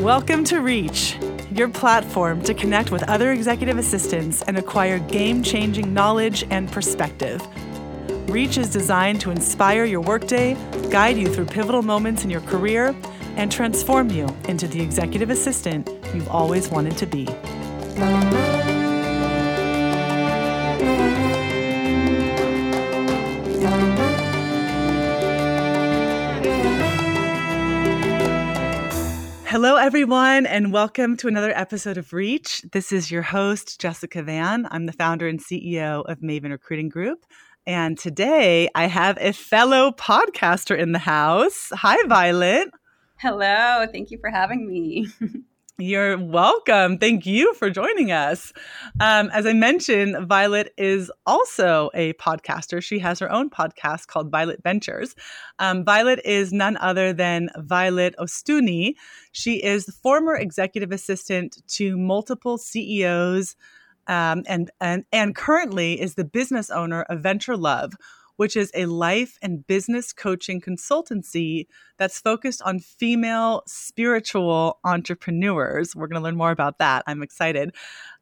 Welcome to Reach, your platform to connect with other executive assistants and acquire game changing knowledge and perspective. Reach is designed to inspire your workday, guide you through pivotal moments in your career, and transform you into the executive assistant you've always wanted to be. Hello, everyone, and welcome to another episode of Reach. This is your host, Jessica Van. I'm the founder and CEO of Maven Recruiting Group. And today I have a fellow podcaster in the house. Hi, Violet. Hello. Thank you for having me. You're welcome. Thank you for joining us. Um, as I mentioned, Violet is also a podcaster. She has her own podcast called Violet Ventures. Um, Violet is none other than Violet Ostuni. She is the former executive assistant to multiple CEOs um, and, and, and currently is the business owner of Venture Love, which is a life and business coaching consultancy that's focused on female spiritual entrepreneurs. We're going to learn more about that. I'm excited.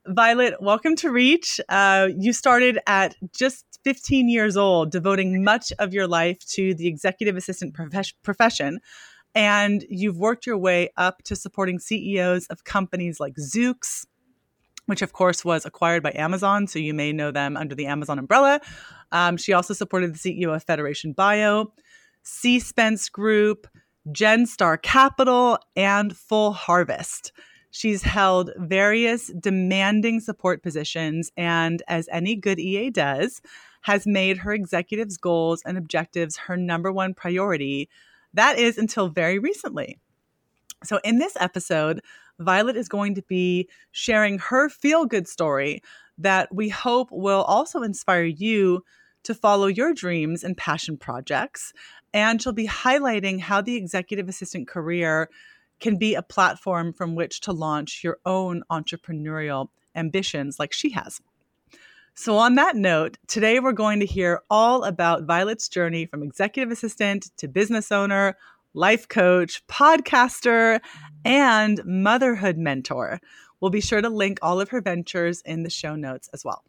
Violet, welcome to Reach. Uh, you started at just 15 years old, devoting much of your life to the executive assistant prof- profession. And you've worked your way up to supporting CEOs of companies like Zoox, which of course was acquired by Amazon. So you may know them under the Amazon umbrella. Um, she also supported the CEO of Federation Bio, CSpence Group, Genstar Capital, and Full Harvest. She's held various demanding support positions and, as any good EA does, has made her executives' goals and objectives her number one priority. That is until very recently. So, in this episode, Violet is going to be sharing her feel good story that we hope will also inspire you to follow your dreams and passion projects. And she'll be highlighting how the executive assistant career can be a platform from which to launch your own entrepreneurial ambitions like she has. So, on that note, today we're going to hear all about Violet's journey from executive assistant to business owner, life coach, podcaster, and motherhood mentor. We'll be sure to link all of her ventures in the show notes as well.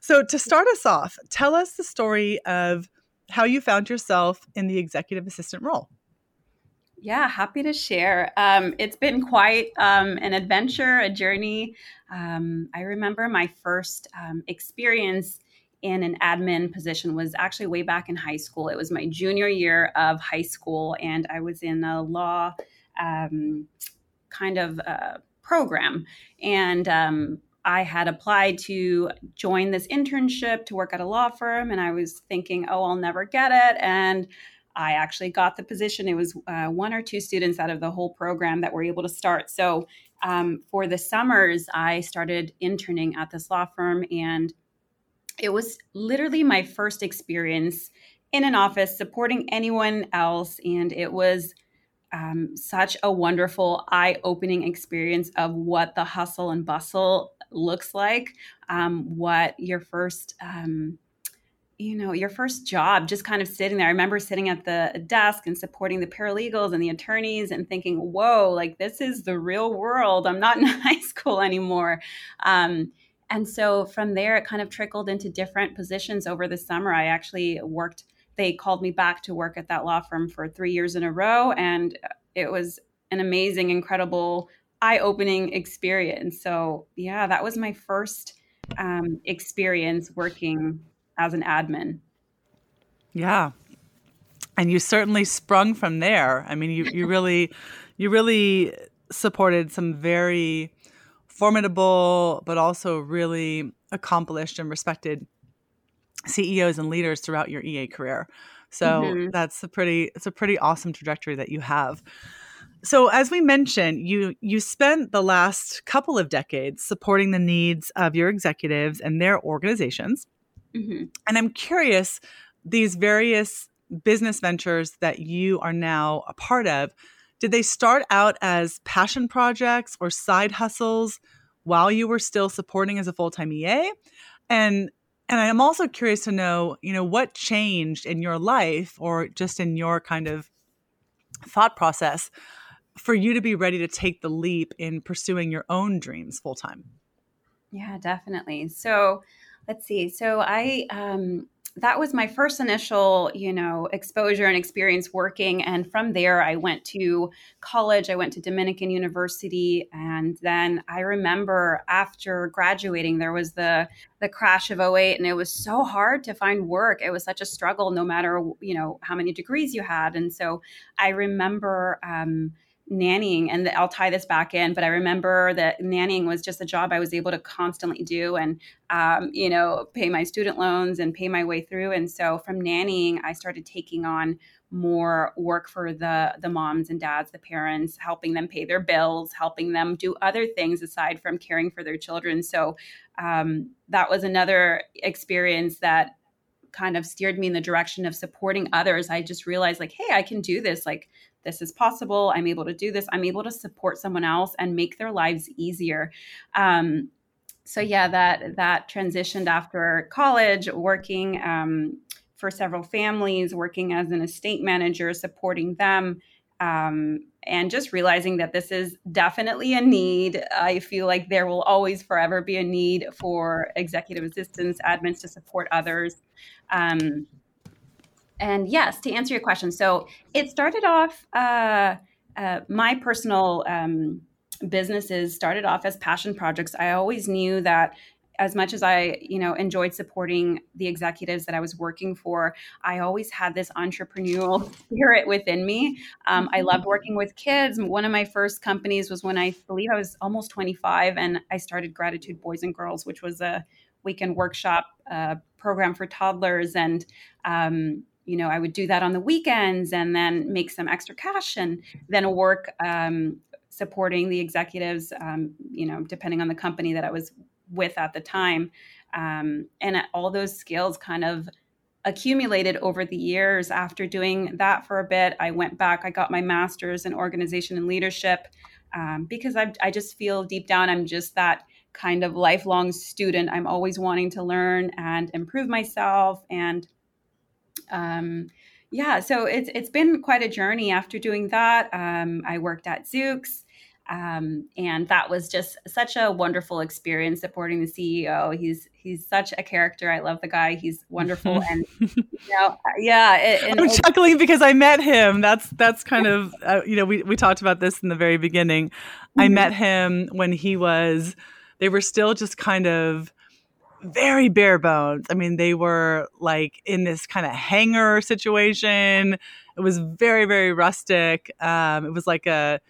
So, to start us off, tell us the story of how you found yourself in the executive assistant role. Yeah, happy to share. Um, it's been quite um, an adventure, a journey. Um, I remember my first um, experience in an admin position was actually way back in high school. It was my junior year of high school, and I was in a law um, kind of uh, program. And um, I had applied to join this internship to work at a law firm, and I was thinking, oh, I'll never get it. And I actually got the position. It was uh, one or two students out of the whole program that were able to start. So um, for the summers, I started interning at this law firm, and it was literally my first experience in an office supporting anyone else. And it was um, such a wonderful, eye opening experience of what the hustle and bustle looks like, um, what your first. Um, you know, your first job, just kind of sitting there. I remember sitting at the desk and supporting the paralegals and the attorneys and thinking, whoa, like this is the real world. I'm not in high school anymore. Um, and so from there, it kind of trickled into different positions over the summer. I actually worked, they called me back to work at that law firm for three years in a row. And it was an amazing, incredible, eye opening experience. So, yeah, that was my first um, experience working as an admin. Yeah. And you certainly sprung from there. I mean, you, you really, you really supported some very formidable, but also really accomplished and respected CEOs and leaders throughout your EA career. So mm-hmm. that's a pretty it's a pretty awesome trajectory that you have. So as we mentioned, you you spent the last couple of decades supporting the needs of your executives and their organizations. Mm-hmm. And I'm curious these various business ventures that you are now a part of did they start out as passion projects or side hustles while you were still supporting as a full-time EA? And and I'm also curious to know, you know, what changed in your life or just in your kind of thought process for you to be ready to take the leap in pursuing your own dreams full time? Yeah, definitely. So let's see. So I, um, that was my first initial, you know, exposure and experience working. And from there, I went to college. I went to Dominican University, and then I remember after graduating, there was the the crash of 08 and it was so hard to find work it was such a struggle no matter you know how many degrees you had and so i remember um, nannying and i'll tie this back in but i remember that nannying was just a job i was able to constantly do and um, you know pay my student loans and pay my way through. And so from nannying i started taking on more work for the the moms and dads the parents helping them pay their bills helping them do other things aside from caring for their children. So um, that was another experience that kind of steered me in the direction of supporting others. I just realized like hey i can do this like this is possible i'm able to do this i'm able to support someone else and make their lives easier um, so yeah that that transitioned after college working um, for several families working as an estate manager supporting them um, and just realizing that this is definitely a need. I feel like there will always forever be a need for executive assistants, admins to support others. Um, and yes, to answer your question, so it started off. Uh, uh, my personal um, businesses started off as passion projects. I always knew that as much as I, you know, enjoyed supporting the executives that I was working for, I always had this entrepreneurial spirit within me. Um, I loved mm-hmm. working with kids. One of my first companies was when I believe I was almost 25, and I started Gratitude Boys and Girls, which was a weekend workshop uh, program for toddlers. And um, you know, I would do that on the weekends and then make some extra cash and then work um, supporting the executives, um, you know, depending on the company that I was with at the time. Um, and all those skills kind of accumulated over the years. After doing that for a bit, I went back, I got my master's in organization and leadership um, because I, I just feel deep down I'm just that kind of lifelong student. I'm always wanting to learn and improve myself and um, yeah, so it's it's been quite a journey. After doing that, um, I worked at Zoox. Um, and that was just such a wonderful experience supporting the CEO. He's he's such a character. I love the guy. He's wonderful, and you know, yeah. It, I'm chuckling because I met him. That's that's kind of uh, you know we we talked about this in the very beginning. Mm-hmm. I met him when he was. They were still just kind of very bare bones. I mean, they were like in this kind of hangar situation. It was very, very rustic. Um, it was like a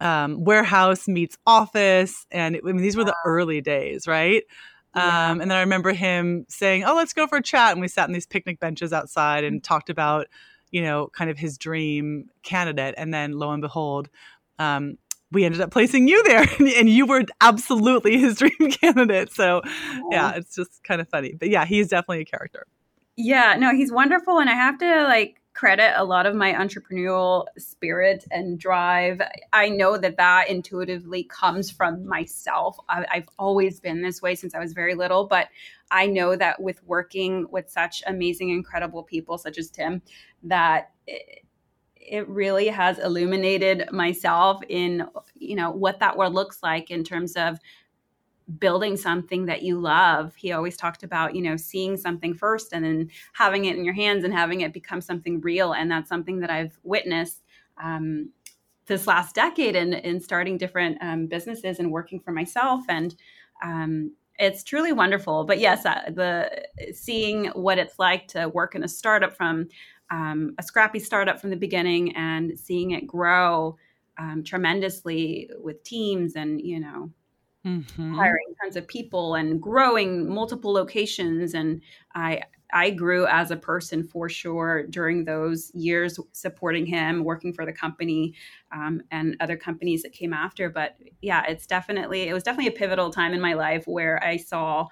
um, warehouse meets office. And it, I mean, these were the early days, right? Yeah. Um, and then I remember him saying, Oh, let's go for a chat. And we sat on these picnic benches outside and talked about, you know, kind of his dream candidate. And then lo and behold, um, we ended up placing you there and you were absolutely his dream candidate. So yeah, it's just kind of funny. But yeah, he's definitely a character. Yeah, no, he's wonderful. And I have to like credit a lot of my entrepreneurial spirit and drive. I know that that intuitively comes from myself. I, have always been this way since I was very little, but I know that with working with such amazing, incredible people such as Tim, that it, it really has illuminated myself in you know what that world looks like in terms of building something that you love. He always talked about you know seeing something first and then having it in your hands and having it become something real. And that's something that i've witnessed um, this last decade in, in starting different um, businesses and working for myself. And um, it's truly wonderful. But yes uh, the seeing what it's like to work in a startup from um, a scrappy startup from the beginning and seeing it grow um, tremendously with teams and you know mm-hmm. hiring tons of people and growing multiple locations and i i grew as a person for sure during those years supporting him working for the company um, and other companies that came after but yeah it's definitely it was definitely a pivotal time in my life where i saw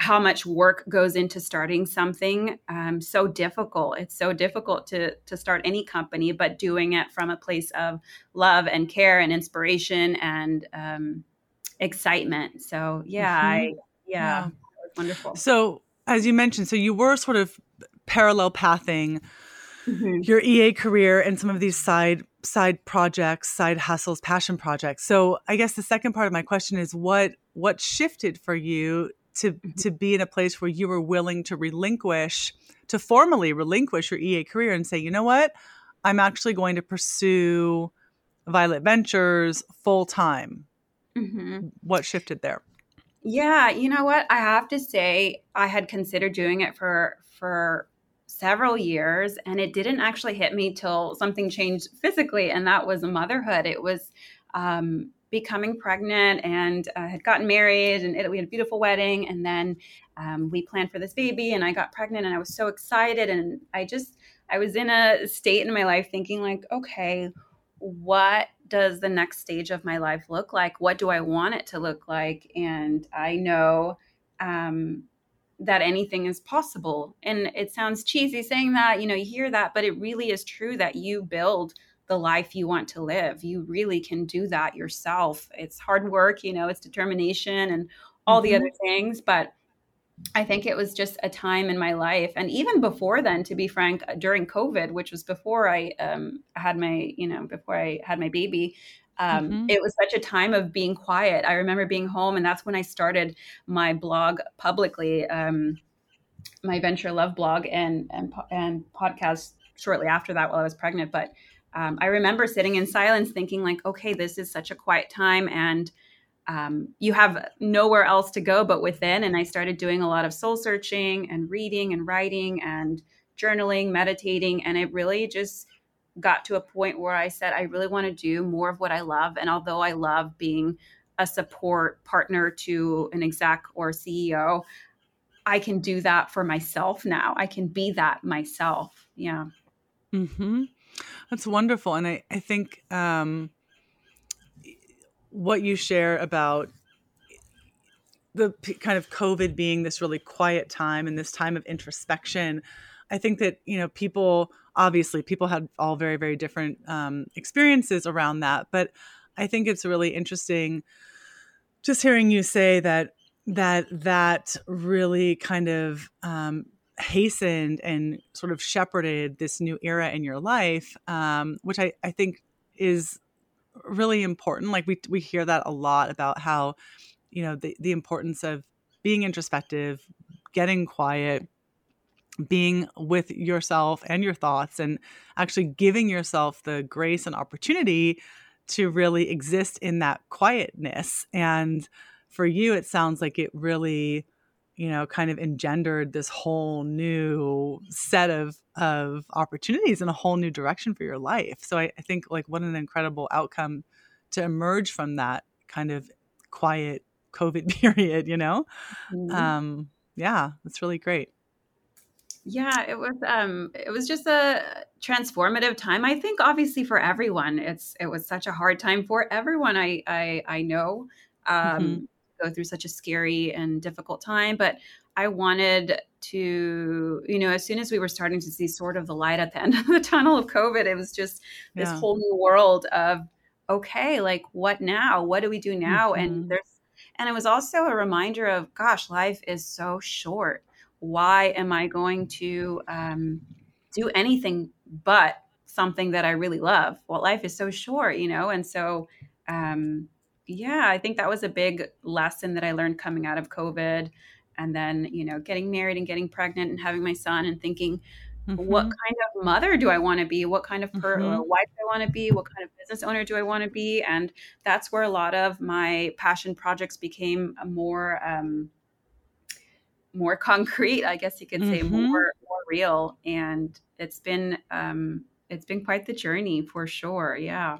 how much work goes into starting something um, so difficult it's so difficult to to start any company but doing it from a place of love and care and inspiration and um, excitement so yeah mm-hmm. i yeah, yeah. wonderful so as you mentioned so you were sort of parallel pathing mm-hmm. your EA career and some of these side side projects, side hustles, passion projects. So I guess the second part of my question is what what shifted for you to mm-hmm. to be in a place where you were willing to relinquish to formally relinquish your EA career and say, you know what, I'm actually going to pursue Violet Ventures full time. Mm-hmm. What shifted there? Yeah, you know what? I have to say, I had considered doing it for for several years, and it didn't actually hit me till something changed physically, and that was motherhood. It was um, becoming pregnant and uh, had gotten married, and it, we had a beautiful wedding, and then um, we planned for this baby, and I got pregnant, and I was so excited, and I just I was in a state in my life thinking like, okay, what does the next stage of my life look like? What do I want it to look like? And I know um, that anything is possible. And it sounds cheesy saying that, you know, you hear that, but it really is true that you build the life you want to live. You really can do that yourself. It's hard work, you know, it's determination and all mm-hmm. the other things, but I think it was just a time in my life, and even before then, to be frank, uh, during COVID, which was before I um, had my, you know, before I had my baby, um, mm-hmm. it was such a time of being quiet. I remember being home, and that's when I started my blog publicly, um, my Venture Love blog, and and and podcast shortly after that while I was pregnant. But um, I remember sitting in silence, thinking like, okay, this is such a quiet time, and um, you have nowhere else to go but within. And I started doing a lot of soul searching and reading and writing and journaling, meditating. And it really just got to a point where I said, I really want to do more of what I love. And although I love being a support partner to an exec or CEO, I can do that for myself now. I can be that myself. Yeah. Hmm. That's wonderful, and I I think um, what you share about the kind of COVID being this really quiet time and this time of introspection, I think that you know people obviously people had all very very different um, experiences around that, but I think it's really interesting just hearing you say that that that really kind of um, hastened and sort of shepherded this new era in your life, um, which I, I think is really important. Like we we hear that a lot about how, you know, the the importance of being introspective, getting quiet, being with yourself and your thoughts and actually giving yourself the grace and opportunity to really exist in that quietness. And for you it sounds like it really you know kind of engendered this whole new set of of opportunities and a whole new direction for your life. So I, I, think like what an incredible outcome to emerge from that kind of quiet covid period you know? Mm-hmm. um yeah that's really great. Yeah it was um it was just a transformative time i think obviously for everyone. It's it was such a hard time for everyone i i i know. Um mm-hmm go through such a scary and difficult time. But I wanted to, you know, as soon as we were starting to see sort of the light at the end of the tunnel of COVID, it was just this yeah. whole new world of, okay, like what now? What do we do now? Mm-hmm. And there's, and it was also a reminder of, gosh, life is so short. Why am I going to um, do anything but something that I really love? Well, life is so short, you know? And so, um, yeah, I think that was a big lesson that I learned coming out of COVID. And then, you know, getting married and getting pregnant and having my son and thinking, mm-hmm. what kind of mother do I want to be? What kind of per- mm-hmm. wife do I want to be? What kind of business owner do I want to be? And that's where a lot of my passion projects became more, um, more concrete, I guess you could say, mm-hmm. more more real. And it's been um, it's been quite the journey for sure. Yeah.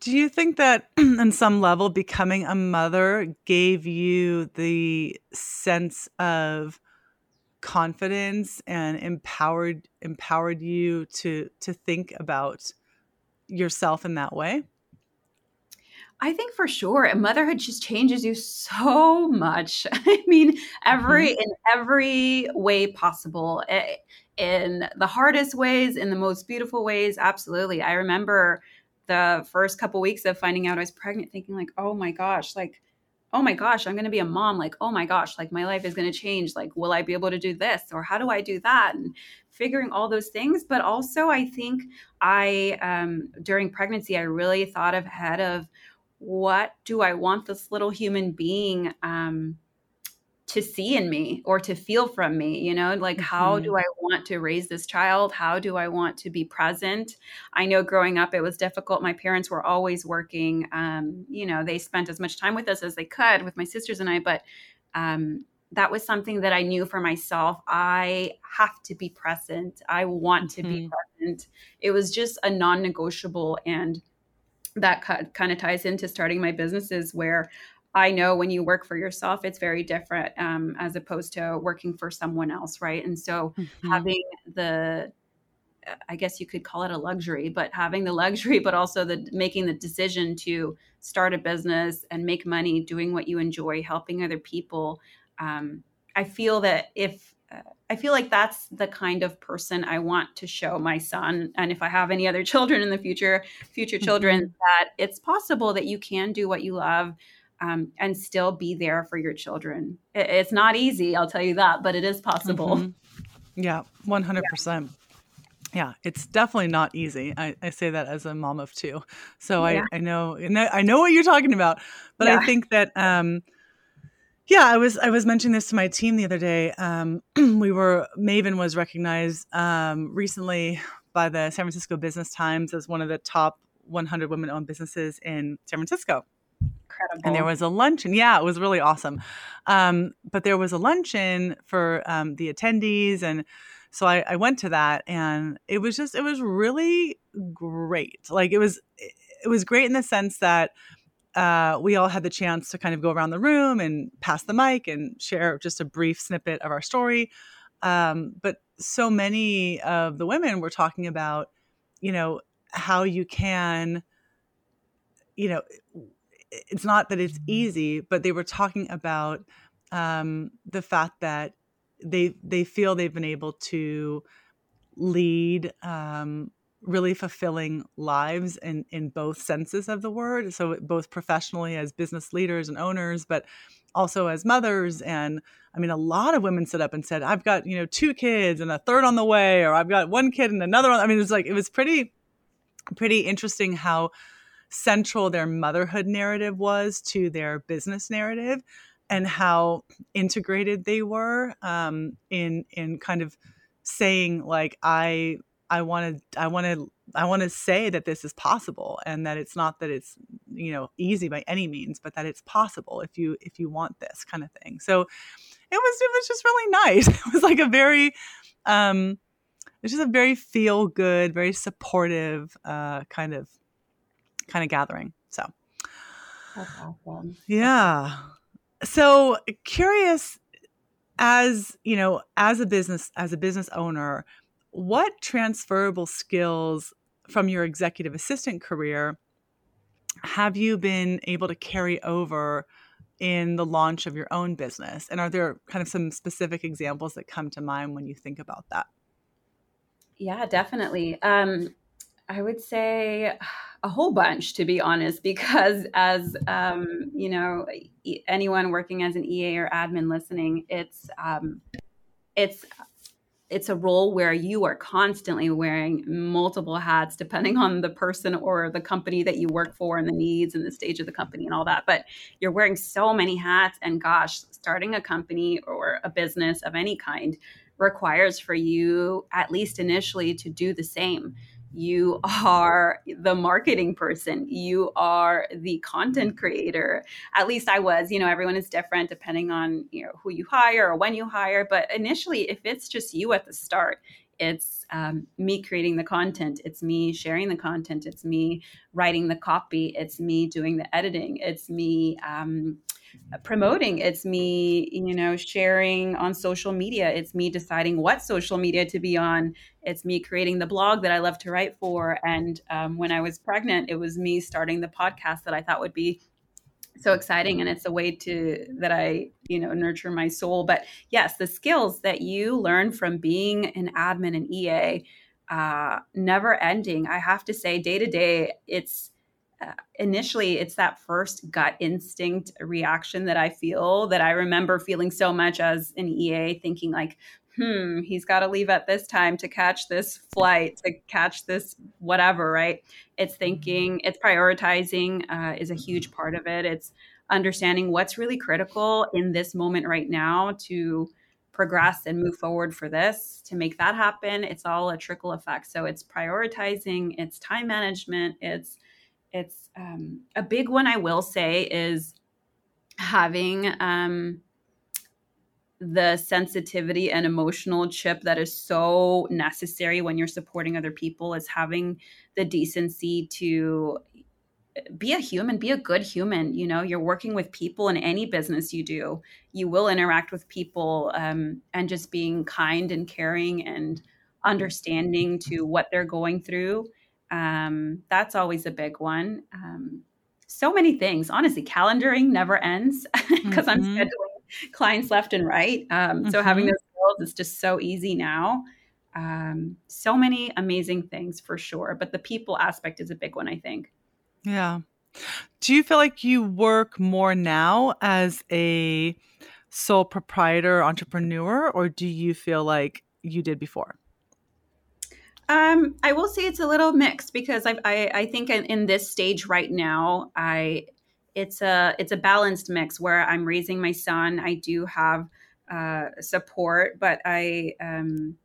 Do you think that, on some level, becoming a mother gave you the sense of confidence and empowered empowered you to to think about yourself in that way? I think for sure, motherhood just changes you so much. I mean, every mm-hmm. in every way possible, eh, in the hardest ways, in the most beautiful ways. Absolutely, I remember the first couple weeks of finding out I was pregnant, thinking like, oh my gosh, like, oh my gosh, I'm going to be a mom. Like, oh my gosh, like my life is going to change. Like, will I be able to do this or how do I do that? And figuring all those things but also i think i um, during pregnancy i really thought ahead of what do i want this little human being um, to see in me or to feel from me you know like mm-hmm. how do mm-hmm. i want to raise this child how do i want to be present i know growing up it was difficult my parents were always working um, you know they spent as much time with us as they could with my sisters and i but um, that was something that i knew for myself i have to be present i want to mm-hmm. be present it was just a non-negotiable and that kind of ties into starting my businesses where I know when you work for yourself, it's very different um, as opposed to working for someone else, right? And so mm-hmm. having the I guess you could call it a luxury, but having the luxury, but also the making the decision to start a business and make money doing what you enjoy, helping other people. Um, I feel that if uh, I feel like that's the kind of person I want to show my son, and if I have any other children in the future, future children, mm-hmm. that it's possible that you can do what you love um, and still be there for your children. It, it's not easy, I'll tell you that, but it is possible. Mm-hmm. Yeah, 100%. Yeah. yeah. it's definitely not easy. I, I, say that as a mom of two. So yeah. I, I know I know what you're talking about. But yeah. I think that um, yeah, I was I was mentioning this to my team the other day. Um, we were Maven was recognized um, recently by the San Francisco Business Times as one of the top 100 women-owned businesses in San Francisco incredible. And there was a luncheon. Yeah, it was really awesome. Um, but there was a luncheon for um, the attendees. And so I, I went to that and it was just, it was really great. Like it was, it was great in the sense that uh, we all had the chance to kind of go around the room and pass the mic and share just a brief snippet of our story. Um, but so many of the women were talking about, you know, how you can, you know, it's not that it's easy, but they were talking about um, the fact that they they feel they've been able to lead um, really fulfilling lives in in both senses of the word. So both professionally as business leaders and owners, but also as mothers. And I mean, a lot of women stood up and said, "I've got you know two kids and a third on the way," or "I've got one kid and another." one. I mean, it was like it was pretty pretty interesting how central their motherhood narrative was to their business narrative and how integrated they were um, in in kind of saying like I I want to I want to I want to say that this is possible and that it's not that it's you know easy by any means but that it's possible if you if you want this kind of thing. So it was it was just really nice. It was like a very um it's just a very feel good, very supportive uh, kind of kind of gathering. So awesome. Yeah. So curious as, you know, as a business as a business owner, what transferable skills from your executive assistant career have you been able to carry over in the launch of your own business? And are there kind of some specific examples that come to mind when you think about that? Yeah, definitely. Um, I would say a whole bunch, to be honest, because as um, you know, anyone working as an EA or admin listening, it's um, it's it's a role where you are constantly wearing multiple hats depending on the person or the company that you work for and the needs and the stage of the company and all that. But you're wearing so many hats and gosh starting a company or a business of any kind requires for you at least initially to do the same you are the marketing person. You are the content creator. At least i was. You know everyone is different depending on you know who you hire or when you hire. But initially if it's just you at the start it's um, me creating the content. It's me sharing the content. It's me writing the copy. It's me doing the editing. It's me um, promoting. It's me you know sharing on social media. It's me deciding what social media to be on. It's me creating the blog that i love to write for. And um, when i was pregnant it was me starting the podcast that i thought would be so exciting. And it's a way to that i you know nurture my soul. But yes the skills that you learn from being an admin and ea uh, never ending. I have to say day to day it's initially it's that first gut instinct reaction that I feel that I remember feeling so much as an EA, thinking like, hmm, he's got to leave at this time to catch this flight, to catch this whatever, right? It's thinking, it's prioritizing uh, is a huge part of it. It's understanding what's really critical in this moment right now to progress and move forward for this to make that happen it's all a trickle effect so it's prioritizing it's time management it's it's um, a big one i will say is having um, the sensitivity and emotional chip that is so necessary when you're supporting other people is having the decency to be a human be a good human you know? You're working with people in any business you do. You will interact with people um, and just being kind and caring and understanding to what they're going through um, that's always a big one um, so many things honestly calendaring never ends because mm-hmm. i'm scheduling clients left and right mm-hmm. so having mm-hmm. those skills is just so easy now um, so many amazing things for sure but the people aspect is a big one i think yeah. Do you feel like you work more now as a sole proprietor entrepreneur, or do you feel like you did before? Um, I will say it's a little mixed because I, I, I think in, in, this stage right now, I it's a it's a balanced mix where I'm raising my son. I do have uh, support, but I um,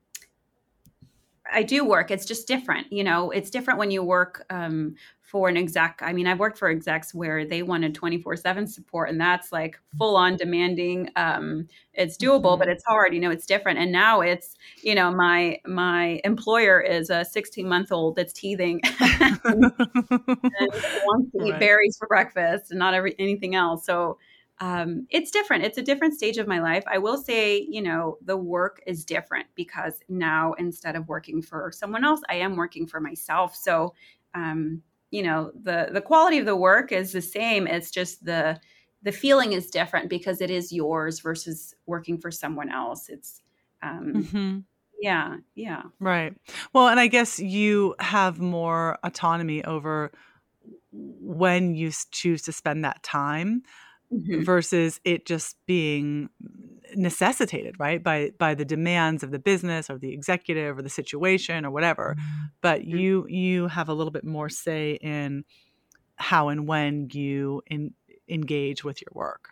I do work. It's just different, you know. It's different when you work um, for an exec. I mean, I've worked for execs where they wanted 24 7 support, and that's like full on demanding. Um, it's doable, mm-hmm. but it's hard, you know, it's different. And now it's, you know, my my employer is a 16 month old that's teething and wants to eat right. berries for breakfast and not every anything else. So um, it's different. It's a different stage of my life. I will say, you know, the work is different because now instead of working for someone else, I am working for myself. So um, you know the the quality of the work is the same it's just the the feeling is different because it is yours versus working for someone else. It's um mm-hmm. yeah yeah. Right. Well and i guess you have more autonomy over when you choose to spend that time mm-hmm. versus it just being necessitated right by by the demands of the business or the executive or the situation or whatever mm-hmm. but mm-hmm. you you have a little bit more say in how and when you in, engage with your work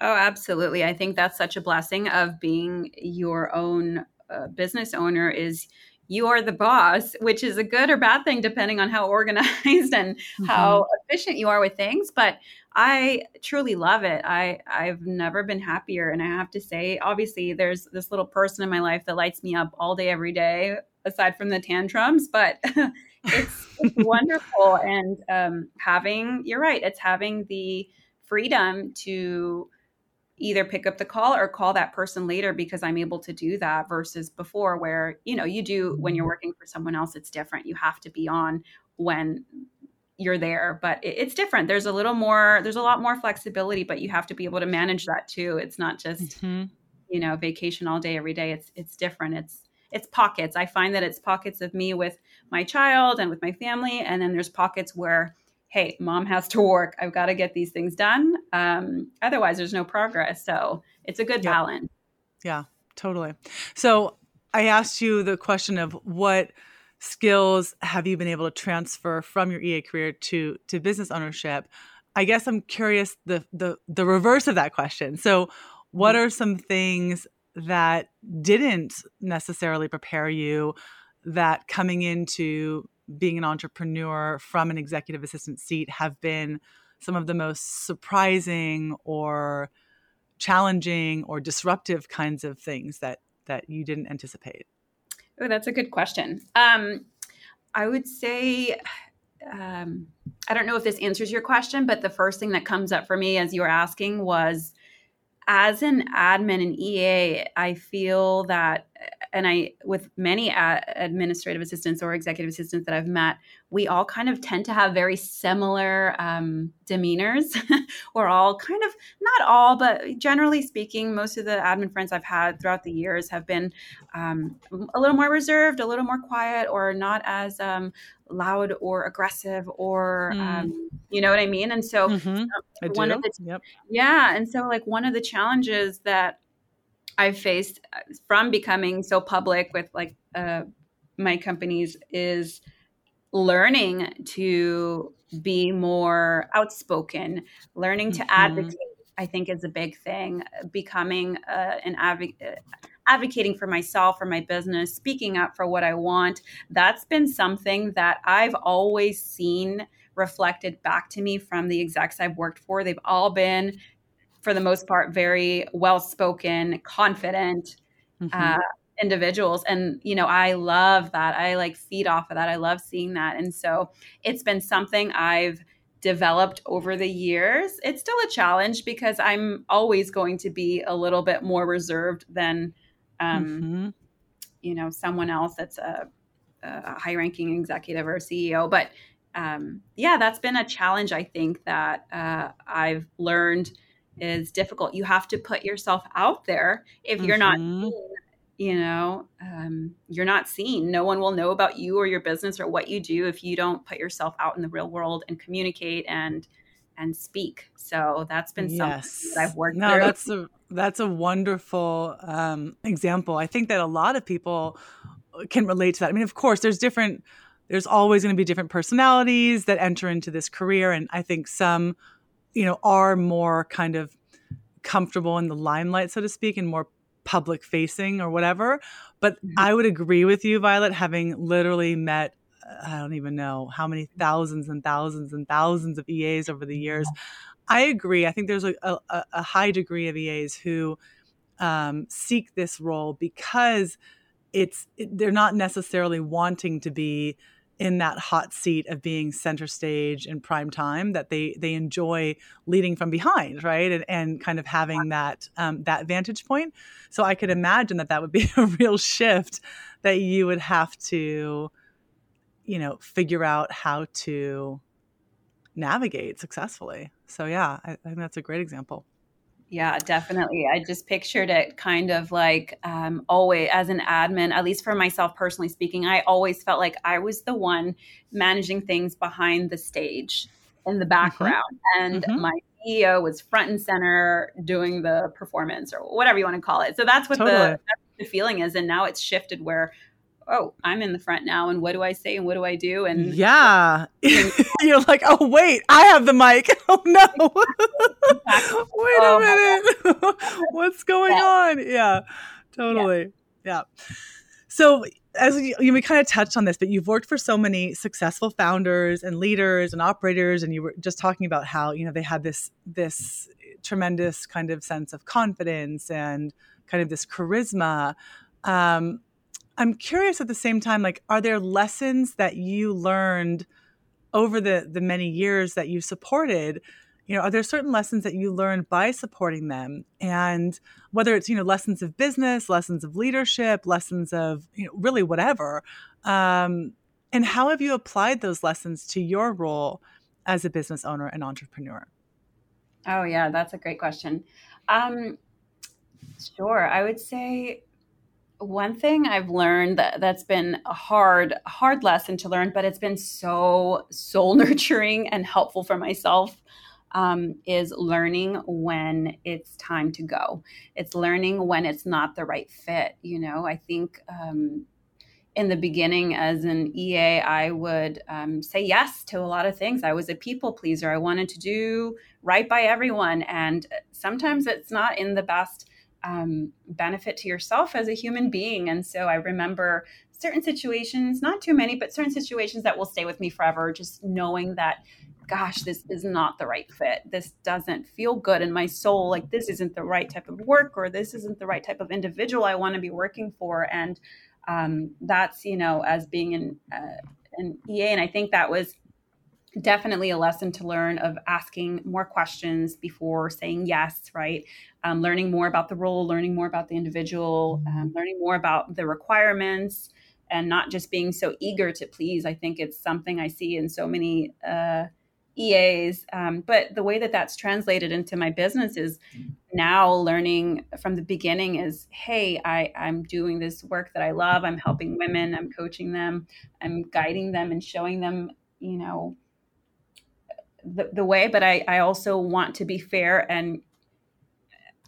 oh absolutely i think that's such a blessing of being your own uh, business owner is you are the boss, which is a good or bad thing depending on how organized and mm-hmm. how efficient you are with things. But I truly love it. I I've never been happier, and I have to say, obviously, there's this little person in my life that lights me up all day, every day, aside from the tantrums. But it's, it's wonderful, and um, having you're right. It's having the freedom to either pick up the call or call that person later because I'm able to do that versus before where you know you do when you're working for someone else it's different. You have to be on when you're there but it's different. There's a little more there's a lot more flexibility but you have to be able to manage that too. It's not just mm-hmm. you know vacation all day every day. It's it's different. It's it's pockets. I find that it's pockets of me with my child and with my family and then there's pockets where hey mom has to work i've got to get these things done um, otherwise there's no progress so it's a good yep. balance yeah totally so i asked you the question of what skills have you been able to transfer from your EA career to to business ownership? I guess I'm curious the the the reverse of that question. So, what mm-hmm. are some things that didn't necessarily prepare you that coming into being an entrepreneur from an executive assistant seat have been some of the most surprising or challenging or disruptive kinds of things that that you didn't anticipate? Oh, that's a good question. Um, I would say, um, I don't know if this answers your question, but the first thing that comes up for me as you were asking was as an admin in EA, I feel that, and I, with many administrative assistants or executive assistants that I've met, we all kind of tend to have very similar um, demeanors. We're all kind of, not all, but generally speaking, most of the admin friends I've had throughout the years have been um, a little more reserved, a little more quiet, or not as um, loud or aggressive or mm. um, you know what i mean and so mm-hmm. one do. of the yep. yeah and so like one of the challenges that I've faced uh, from becoming so public with like uh, my companies is learning to be more outspoken, learning to mm-hmm. advocate. I think is a big thing. Becoming uh, an advocate, uh, advocating for myself, for my business, speaking up for what I want. That's been something that I've always seen reflected back to me from the execs I've worked for. They've all been for the most part, very well spoken, confident mm-hmm. uh, individuals. And, you know, I love that. I like feed off of that. I love seeing that. And so it's been something I've developed over the years. It's still a challenge because I'm always going to be a little bit more reserved than, um, mm-hmm. you know, someone else that's a, a high ranking executive or CEO. But um, yeah, that's been a challenge, I think, that uh, I've learned is difficult. You have to put yourself out there. If you're mm-hmm. not, you know, um, you're not seen. No one will know about you or your business or what you do if you don't put yourself out in the real world and communicate and and speak. So that's been something that I've worked. No, through. that's a that's a wonderful um, example. I think that a lot of people can relate to that. I mean, of course, there's different. There's always going to be different personalities that enter into this career, and I think some you know, are more kind of comfortable in the limelight, so to speak, and more public facing or whatever. But mm-hmm. I would agree with you, Violet, having literally met, uh, I don't even know how many thousands and thousands and thousands of EAs over the years. I agree. I think there's a, a, a high degree of EAs who um, seek this role because it's they're not necessarily wanting to be in that hot seat of being center stage in prime time that they they enjoy leading from behind right? And, and kind of having that um, that vantage point. So i could imagine that that would be a real shift that you would have to you know figure out how to navigate successfully. So yeah I, I think that's a great example yeah, definitely. I just pictured it kind of like um, always as an admin, at least for myself personally speaking, I always felt like I was the one managing things behind the stage in the mm-hmm. background. Mm-hmm. And mm-hmm. my CEO was front and center doing the performance or whatever you want to call it. So that's what, totally. the, that's what the feeling is. And now it's shifted where oh, I'm in the front now, and what do I say and what do I do? And yeah, you're like, oh wait, I have the mic. Oh no, wait a minute, what's going yeah. on? Yeah, totally. Yeah. yeah. So as you, you, we kind of touched on this, but you've worked for so many successful founders and leaders and operators, and you were just talking about how you know they had this this tremendous kind of sense of confidence and kind of this charisma. Um, I'm curious at the same time, like, are there lessons that you learned over the the many years that you supported? You know, are there certain lessons that you learned by supporting them? And whether it's, you know, lessons of business, lessons of leadership, lessons of, you know, really whatever. Um, and how have you applied those lessons to your role as a business owner and entrepreneur? Oh, yeah, that's a great question. Um, sure. I would say one thing I've learned that, that's been a hard, hard lesson to learn, but it's been so soul nurturing and helpful for myself. Um, is learning when it's time to go. It's learning when it's not the right fit. You know, I think um, in the beginning as an EA, I would um, say yes to a lot of things. I was a people pleaser. I wanted to do right by everyone. And sometimes it's not in the best um, benefit to yourself as a human being. And so I remember certain situations, not too many, but certain situations that will stay with me forever, just knowing that, gosh, this is not the right fit. This doesn't feel good in my soul. Like this isn't the right type of work or this isn't the right type of individual I want to be working for. And um, that's, you know, as being an, uh, an EA. And I think that was definitely a lesson to learn of asking more questions before saying yes, right? Um, learning more about the role, learning more about the individual, um, learning more about the requirements, and not just being so eager to please. I think it's something I see in so many uh, EAs. Um, but the way that that's translated into my business is now learning from the beginning is hey, I, I'm doing this work that I love. I'm helping women, I'm coaching them, I'm guiding them and showing them, you know, the, the way, but I, I also want to be fair and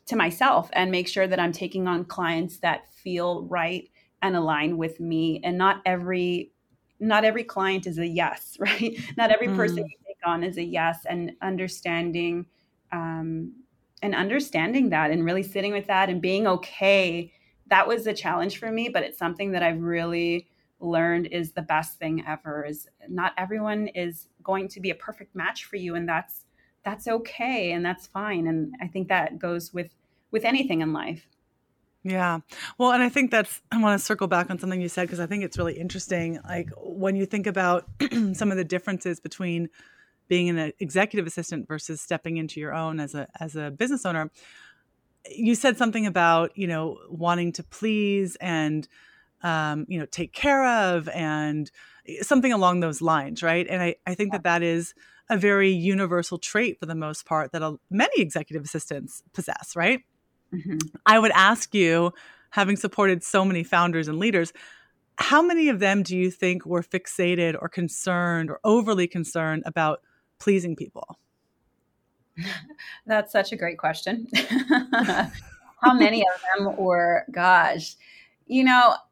to myself and make sure that I'm taking on clients that feel right and align with me. And not every not every client is a yes, right? Not every person mm. you take on is a yes, and understanding um, and understanding that and really sitting with that and being okay. That was a challenge for me, but it's something that I've really learned is the best thing ever is not everyone is going to be a perfect match for you and that's that's okay and that's fine and i think that goes with with anything in life yeah. Well, and I think that's, I want to circle back on something you said because I think it's really interesting. Like when you think about some of the differences between being an executive assistant versus stepping into your own as a, as a business owner, you said something about, you know, wanting to please and, um, you know, take care of and something along those lines. Right. And I, I think that that is a very universal trait for the most part that a, many executive assistants possess. Right. Mm-hmm. I would ask you, having supported so many founders and leaders, how many of them do you think were fixated or concerned or overly concerned about pleasing people? That's such a great question. how many of them were, gosh, you know,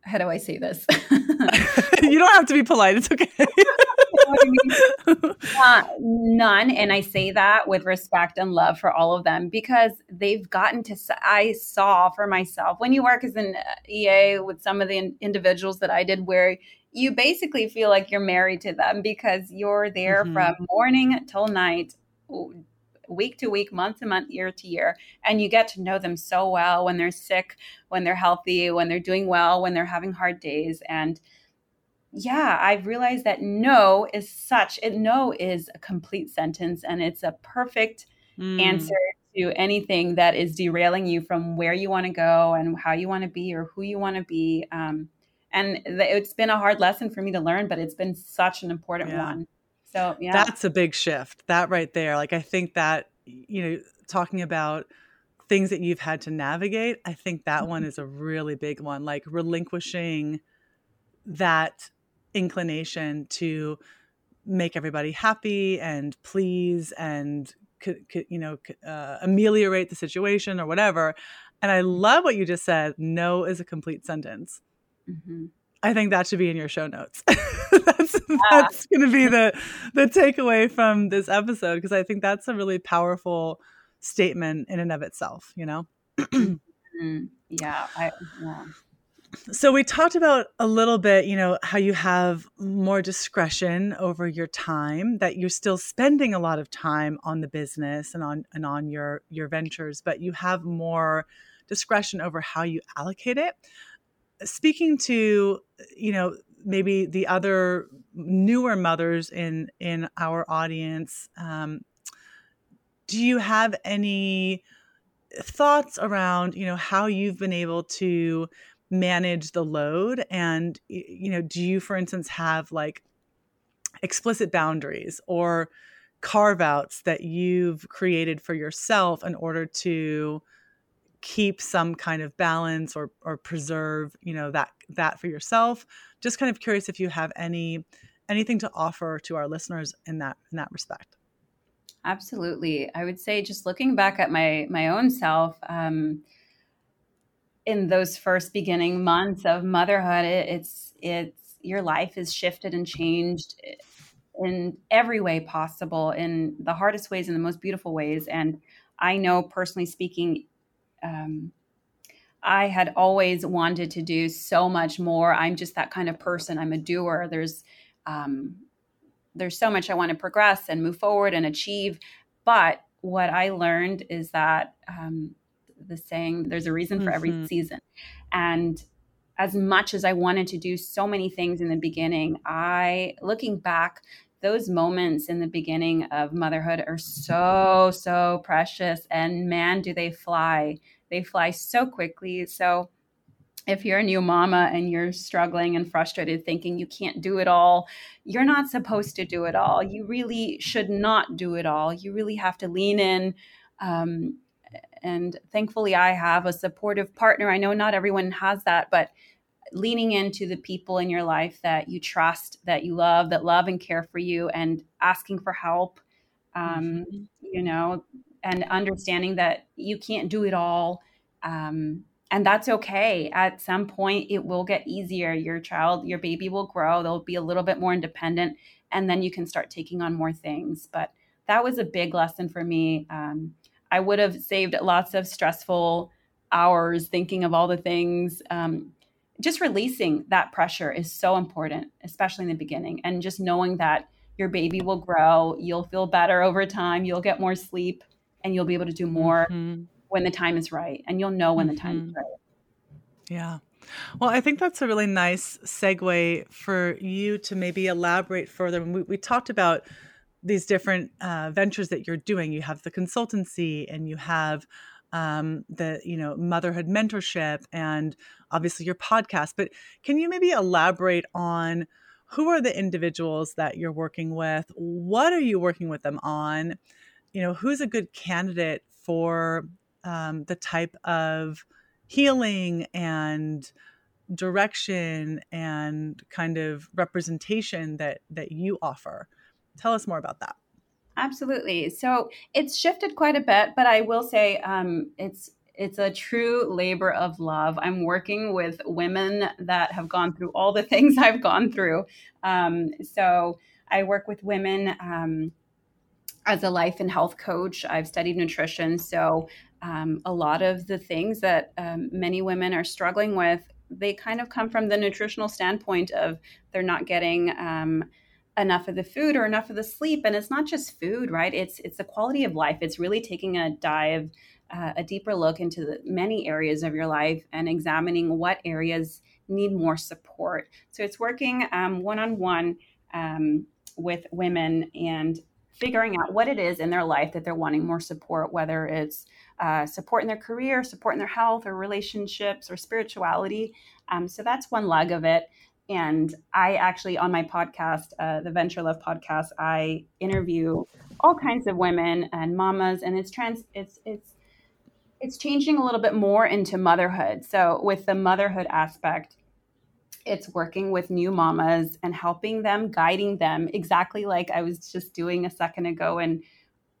how do I say this? you don't have to be polite. It's okay. uh, none. And I say that with respect and love for all of them because they've gotten to, I saw for myself when you work as an EA with some of the individuals that I did where you basically feel like you're married to them because you're there mm-hmm. from morning till night week to week, month to month, year to year. And you get to know them so well when they're sick, when they're healthy, when they're doing well, when they're having hard days. And yeah, I've realized that no is such, it no is a complete sentence and it's a perfect mm. answer to anything that is derailing you from where you want to go and how you want to be or who you want to be. Um, and it's been a hard lesson for me to learn, but it's been such an important yeah. one. So, yeah. That's a big shift. That right there. Like, I think that, you know, talking about things that you've had to navigate, I think that mm-hmm. one is a really big one. Like, relinquishing that inclination to make everybody happy and please and you know uh, ameliorate the situation or whatever and i love what you just said no is a complete sentence mm-hmm. I think that should be in your show notes that's, yeah. that's going to be the the takeaway from this episode because i think that's a really powerful statement in and of itself you know mm-hmm. yeah i yeah so we talked about a little bit, you know, how you have more discretion over your time, that you're still spending a lot of time on the business and on and on your your ventures, but you have more discretion over how you allocate it. Speaking to, you know, maybe the other newer mothers in in our audience, um, do you have any thoughts around, you know, how you've been able to manage the load? And you know do you for instance have like explicit boundaries or carve outs that you've created for yourself in order to keep some kind of balance or or preserve you know that that for yourself. Just kind of curious if you have any anything to offer to our listeners in that in that respect. Absolutely. I would say just looking back at my my own self um, in those first beginning months of motherhood, it, it's it's your life is shifted and changed in every way possible, in the hardest ways, in the most beautiful ways. And I know, personally speaking, um, I had always wanted to do so much more. I'm just that kind of person. I'm a doer. There's um, there's so much I want to progress and move forward and achieve. But what I learned is that um, the saying there's a reason for every mm-hmm. season and as much as i wanted to do so many things in the beginning i looking back those moments in the beginning of motherhood are so so precious and man do they fly they fly so quickly. So if you're a new mama and you're struggling and frustrated thinking you can't do it all you're not supposed to do it all. You really should not do it all. You really have to lean in. Um, and thankfully i have a supportive partner. I know not everyone has that but leaning into the people in your life that you trust that you love that love and care for you and asking for help um, mm-hmm. you know and understanding that you can't do it all. Um, and that's okay. At some point, it will get easier. Your child, your baby will grow, they'll be a little bit more independent, and then you can start taking on more things. But that was a big lesson for me. Um, I would have saved lots of stressful hours thinking of all the things. Um, just releasing that pressure is so important, especially in the beginning, and just knowing that your baby will grow, you'll feel better over time, you'll get more sleep, and you'll be able to do more mm-hmm. when the time is right, and you'll know when mm-hmm. the time is mm-hmm. right. Yeah. Well, I think that's a really nice segue for you to maybe elaborate further. We, we talked about these different uh, ventures that you're doing. You have the consultancy, and you have um, the you know motherhood mentorship, and obviously your podcast. But can you maybe elaborate on who are the individuals that you're working with? What are you working with them on? You know, who's a good candidate for um, the type of healing and direction and kind of representation that that you offer? Tell us more about that. Absolutely. So it's shifted quite a bit but i will say um, it's it's a true labor of love. I'm working with women that have gone through all the things i've gone through. Um, so i work with women um, as a life and health coach i've studied nutrition so um, a lot of the things that um, many women are struggling with they kind of come from the nutritional standpoint of they're not getting um, enough of the food or enough of the sleep and it's not just food right? It's it's the quality of life. It's really taking a dive uh, a deeper look into the many areas of your life and examining what areas need more support. So it's working um, one-on-one um, with women and figuring out what it is in their life that they're wanting more support whether it's uh, support in their career, support in their health or relationships or spirituality. Um, so that's one leg of it. And I actually, on my podcast, uh, the Venture Love podcast, I interview all kinds of women and mamas, and it's trans, it's it's it's changing a little bit more into motherhood. So with the motherhood aspect, it's working with new mamas and helping them, guiding them, exactly like I was just doing a second ago, and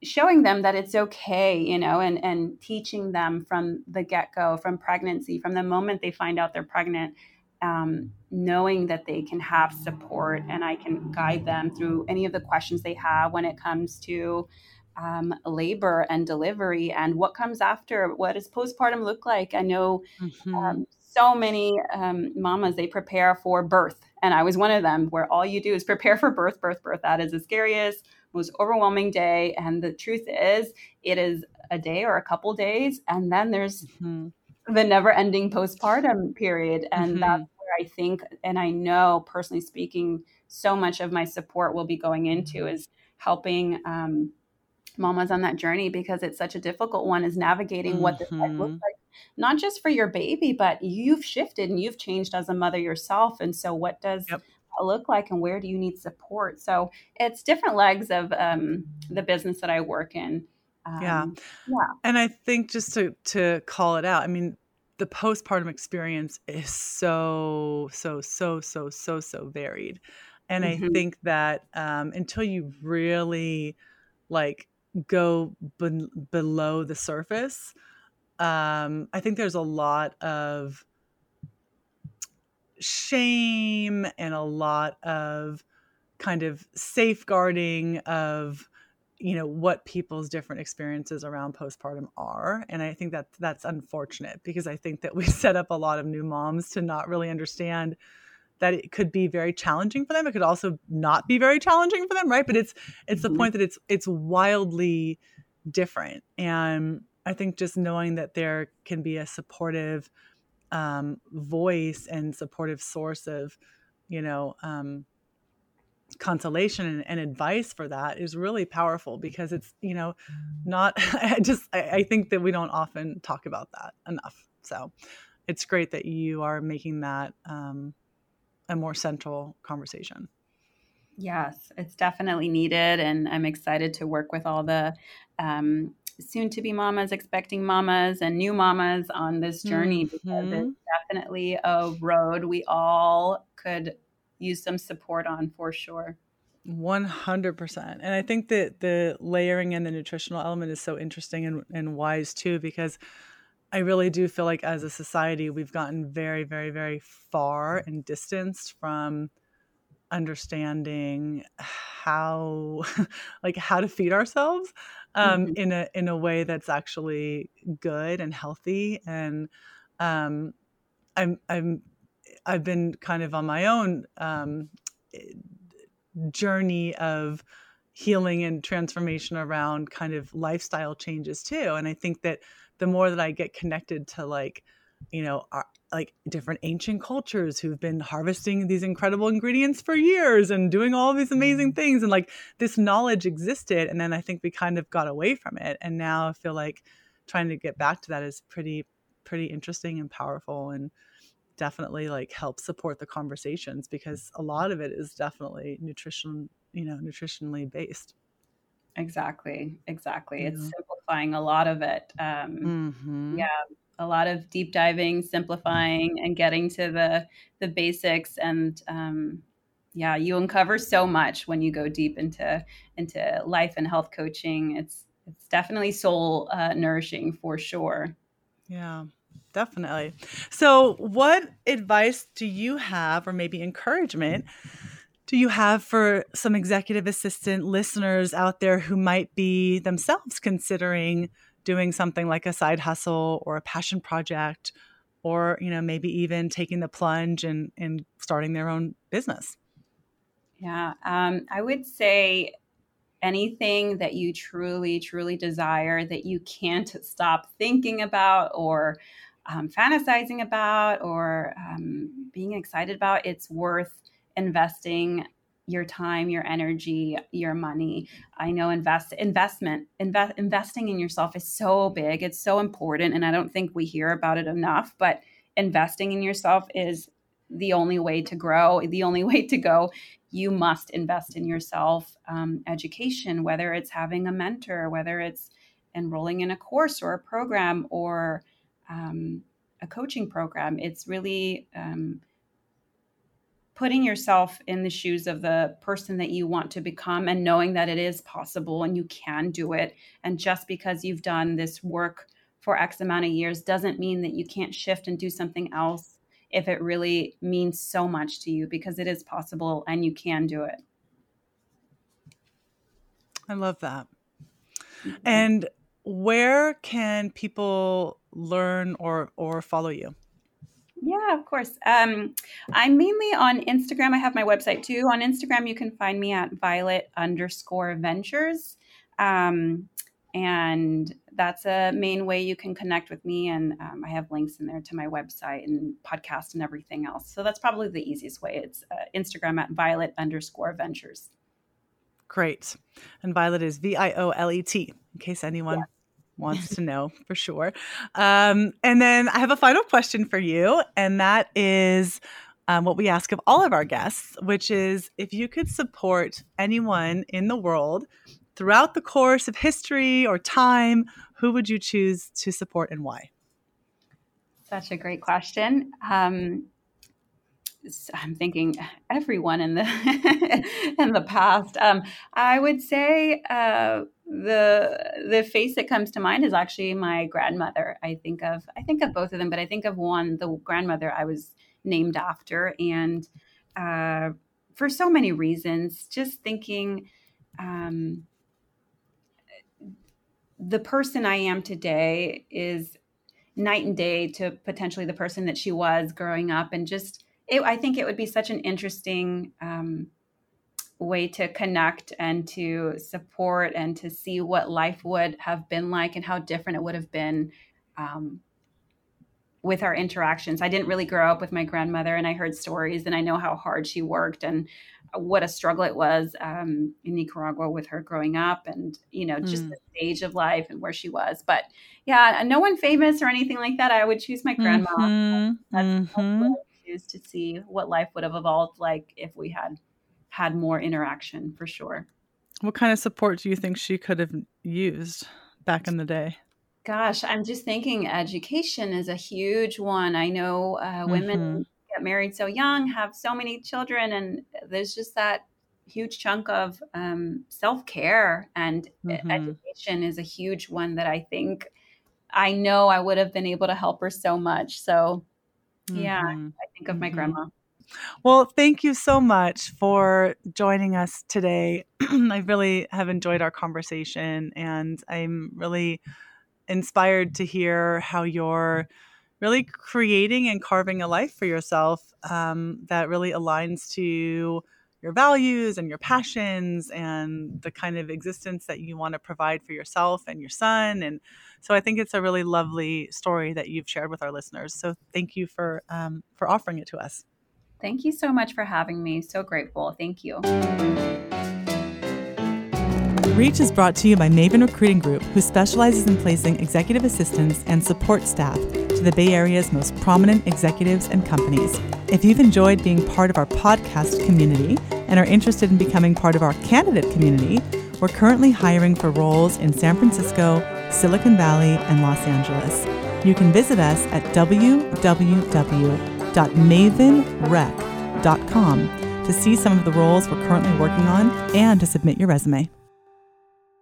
showing them that it's okay you know and and teaching them from the get-go from pregnancy from the moment they find out they're pregnant um, knowing that they can have support and i can guide them through any of the questions they have when it comes to um, labor and delivery and what comes after what does postpartum look like i know mm-hmm. um, so many um, mamas they prepare for birth and i was one of them where all you do is prepare for birth birth birth that is the scariest most overwhelming day. And the truth is, it is a day or a couple days. And then there's mm-hmm. the never ending postpartum period. And mm-hmm. that's where I think, and I know personally speaking, so much of my support will be going into is helping um, mamas on that journey because it's such a difficult one is navigating mm-hmm. what this life looks like not just for your baby but you've shifted and you've changed as a mother yourself. And so what does yep. look like and where do you need support? So it's different legs of um, the business that i work in. Um, yeah. Yeah and i think just to to call it out i mean the postpartum experience is so so so so so so varied. And mm-hmm. i think that um, until you really like go be- below the surface um, i think there's a lot of shame and a lot of kind of safeguarding of you know what people's different experiences around postpartum are and i think that that's unfortunate because i think that we set up a lot of new moms to not really understand that it could be very challenging for them it could also not be very challenging for them right but it's it's mm-hmm. the point that it's it's wildly different and i think just knowing that there can be a supportive um, voice and supportive source of, you know, um, consolation and, and, advice for that is really powerful because it's, you know, not, I just, I, I think that we don't often talk about that enough. So it's great that you are making that um, a more central conversation. Yes, it's definitely needed. And I'm excited to work with all the um, soon to be mamas, expecting mamas, and new mamas on this journey mm-hmm. because it's definitely a road we all could use some support on for sure. 100%. And I think that the layering and the nutritional element is so interesting and, and wise too, because I really do feel like as a society, we've gotten very, very, very far and distanced from understanding how like how to feed ourselves um, mm-hmm. in a in a way that's actually good and healthy and um, I'm I'm I've been kind of on my own um, journey of healing and transformation around kind of lifestyle changes too and I think that the more that I get connected to like you know our, like different ancient cultures who've been harvesting these incredible ingredients for years and doing all these amazing mm-hmm. things and like this knowledge existed and then i think we kind of got away from it and now i feel like trying to get back to that is pretty pretty interesting and powerful and definitely like help support the conversations because a lot of it is definitely nutrition you know nutritionally based exactly exactly yeah. it's simplifying a lot of it um mm-hmm. yeah a lot of deep diving, simplifying, and getting to the the basics. And um, yeah, you uncover so much when you go deep into into life and health coaching. It's it's definitely soul uh, nourishing for sure. Yeah, definitely. So, what advice do you have, or maybe encouragement? Do you have for some executive assistant listeners out there who might be themselves considering doing something like a side hustle or a passion project or you know maybe even taking the plunge and and starting their own business? Yeah um, i would say anything that you truly truly desire that you can't stop thinking about or um, fantasizing about or um, being excited about it's worth investing your time, your energy, your money. I know invest investment invest investing in yourself is so big. It's so important and I don't think we hear about it enough, but investing in yourself is the only way to grow, the only way to go. You must invest in yourself. Um, education, whether it's having a mentor, whether it's enrolling in a course or a program or um, a coaching program, it's really um, putting yourself in the shoes of the person that you want to become and knowing that it is possible and you can do it. And just because you've done this work for X amount of years doesn't mean that you can't shift and do something else if it really means so much to you because it is possible and you can do it. I love that. Mm-hmm. And where can people learn or or follow you? Yeah, of course. Um, I'm mainly on Instagram. I have my website too. On Instagram, you can find me at violet underscore ventures. Um, and that's a main way you can connect with me. And um, I have links in there to my website and podcast and everything else. So that's probably the easiest way. It's uh, Instagram at violet underscore ventures. Great. And Violet is V I O L E T, in case anyone wants to know for sure. Um, and then I have a final question for you, and that is um, what we ask of all of our guests, which is if you could support anyone in the world throughout the course of history or time, who would you choose to support and why? Such a great question. Um, I'm thinking everyone in the in the past. Um, I would say uh, the the face that comes to mind is actually my grandmother. I think of I think of both of them, but I think of one, the grandmother I was named after, and uh, for so many reasons. Just thinking, um, the person I am today is night and day to potentially the person that she was growing up, and just it, I think it would be such an interesting. Um, way to connect and to support and to see what life would have been like and how different it would have been um, with our interactions. I didn't really grow up with my grandmother, and I heard stories, and I know how hard she worked and what a struggle it was um, in Nicaragua with her growing up, and you know just mm. the stage of life and where she was. But yeah, no one famous or anything like that. I would choose my grandma. Mm-hmm. That's, mm-hmm. choose to see what life would have evolved like if we had had more interaction for sure. What kind of support do you think she could have used back in the day? Gosh, I'm just thinking education is a huge one. I know uh, women mm-hmm. get married so young, have so many children, and there's just that huge chunk of um, self care and mm-hmm. education is a huge one that I think I know I would have been able to help her so much. So, yeah, mm-hmm. I think of my mm-hmm. grandma. Well, thank you so much for joining us today. I really have enjoyed our conversation, and I'm really inspired to hear how you're really creating and carving a life for yourself um, that really aligns to your values and your passions and the kind of existence that you want to provide for yourself and your son. And so I think it's a really lovely story that you've shared with our listeners. So thank you for um, for offering it to us. Thank you so much for having me. So grateful. Thank you. Reach is brought to you by Maven Recruiting Group, who specializes in placing executive assistants and support staff to the Bay Area's most prominent executives and companies. If you've enjoyed being part of our podcast community and are interested in becoming part of our candidate community, we're currently hiring for roles in San Francisco, Silicon Valley, and Los Angeles. You can visit us at www.mavenrec.com to see some of the roles we're currently working on and to submit your resume.